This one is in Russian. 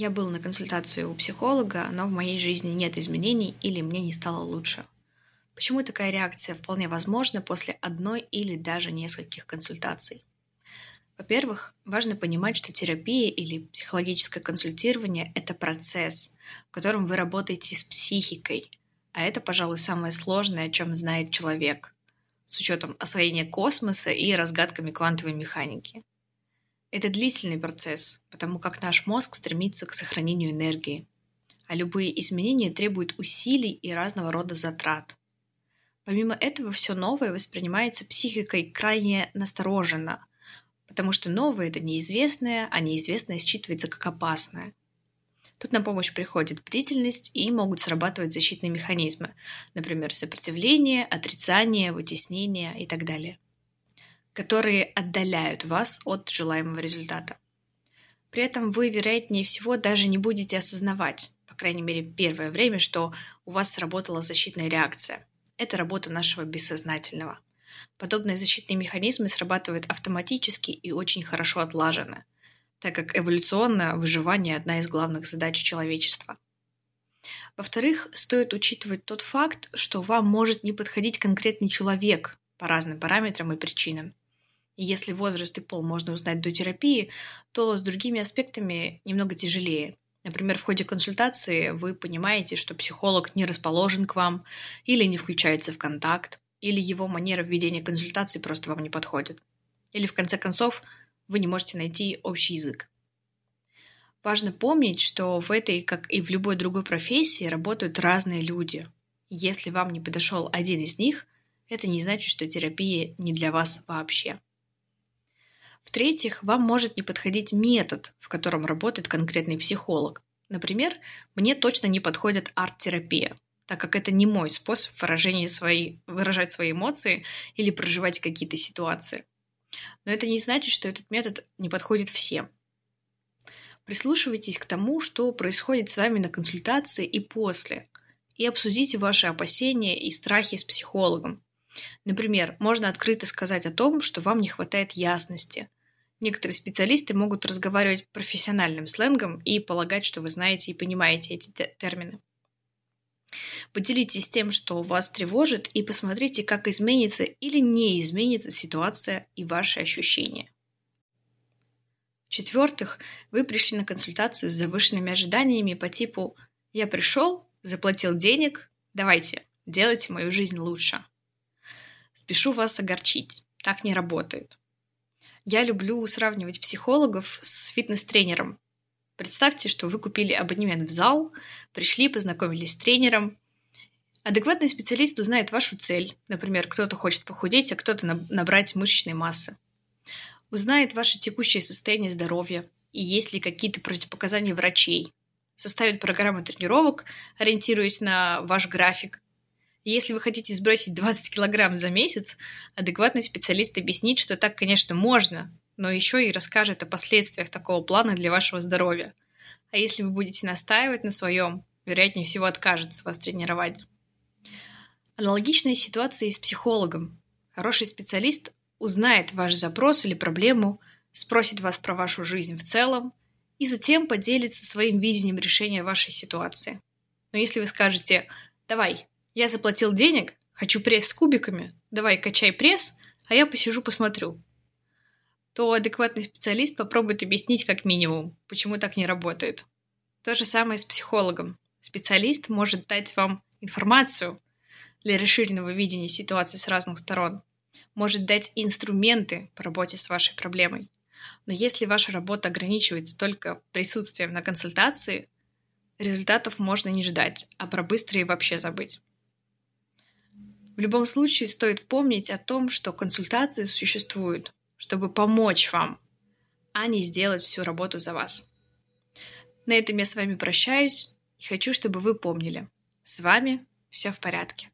Я был на консультации у психолога, но в моей жизни нет изменений или мне не стало лучше. Почему такая реакция вполне возможна после одной или даже нескольких консультаций? Во-первых, важно понимать, что терапия или психологическое консультирование – это процесс, в котором вы работаете с психикой, а это, пожалуй, самое сложное, о чем знает человек, с учетом освоения космоса и разгадками квантовой механики. Это длительный процесс, потому как наш мозг стремится к сохранению энергии, а любые изменения требуют усилий и разного рода затрат. Помимо этого, все новое воспринимается психикой крайне настороженно, потому что новое — это неизвестное, а неизвестное считывается как опасное. Тут на помощь приходит бдительность и могут срабатывать защитные механизмы, например, сопротивление, отрицание, вытеснение и так далее, которые отдаляют вас от желаемого результата. При этом вы, вероятнее всего, даже не будете осознавать, по крайней мере, первое время, что у вас сработала защитная реакция. Это работа нашего бессознательного. Подобные защитные механизмы срабатывают автоматически и очень хорошо отлажены, так как эволюционно выживание – одна из главных задач человечества. Во-вторых, стоит учитывать тот факт, что вам может не подходить конкретный человек по разным параметрам и причинам. Если возраст и пол можно узнать до терапии, то с другими аспектами немного тяжелее – Например, в ходе консультации вы понимаете, что психолог не расположен к вам или не включается в контакт, или его манера ведения консультации просто вам не подходит. Или, в конце концов, вы не можете найти общий язык. Важно помнить, что в этой, как и в любой другой профессии, работают разные люди. Если вам не подошел один из них, это не значит, что терапия не для вас вообще. В-третьих, вам может не подходить метод, в котором работает конкретный психолог. Например, мне точно не подходит арт-терапия, так как это не мой способ выражения своей, выражать свои эмоции или проживать какие-то ситуации. Но это не значит, что этот метод не подходит всем. Прислушивайтесь к тому, что происходит с вами на консультации и после, и обсудите ваши опасения и страхи с психологом. Например, можно открыто сказать о том, что вам не хватает ясности, Некоторые специалисты могут разговаривать профессиональным сленгом и полагать, что вы знаете и понимаете эти термины. Поделитесь тем, что вас тревожит, и посмотрите, как изменится или не изменится ситуация и ваши ощущения. В-четвертых, вы пришли на консультацию с завышенными ожиданиями по типу «Я пришел, заплатил денег, давайте, делайте мою жизнь лучше». Спешу вас огорчить. Так не работает. Я люблю сравнивать психологов с фитнес-тренером. Представьте, что вы купили абонемент в зал, пришли, познакомились с тренером. Адекватный специалист узнает вашу цель. Например, кто-то хочет похудеть, а кто-то набрать мышечной массы. Узнает ваше текущее состояние здоровья и есть ли какие-то противопоказания врачей. Составит программу тренировок, ориентируясь на ваш график, если вы хотите сбросить 20 килограмм за месяц, адекватный специалист объяснит, что так, конечно, можно, но еще и расскажет о последствиях такого плана для вашего здоровья. А если вы будете настаивать на своем, вероятнее всего откажется вас тренировать. Аналогичная ситуация и с психологом. Хороший специалист узнает ваш запрос или проблему, спросит вас про вашу жизнь в целом и затем поделится своим видением решения вашей ситуации. Но если вы скажете «давай, я заплатил денег, хочу пресс с кубиками, давай качай пресс, а я посижу посмотрю. То адекватный специалист попробует объяснить как минимум, почему так не работает. То же самое с психологом. Специалист может дать вам информацию для расширенного видения ситуации с разных сторон, может дать инструменты по работе с вашей проблемой. Но если ваша работа ограничивается только присутствием на консультации, результатов можно не ждать, а про быстрые вообще забыть. В любом случае стоит помнить о том, что консультации существуют, чтобы помочь вам, а не сделать всю работу за вас. На этом я с вами прощаюсь и хочу, чтобы вы помнили. С вами все в порядке.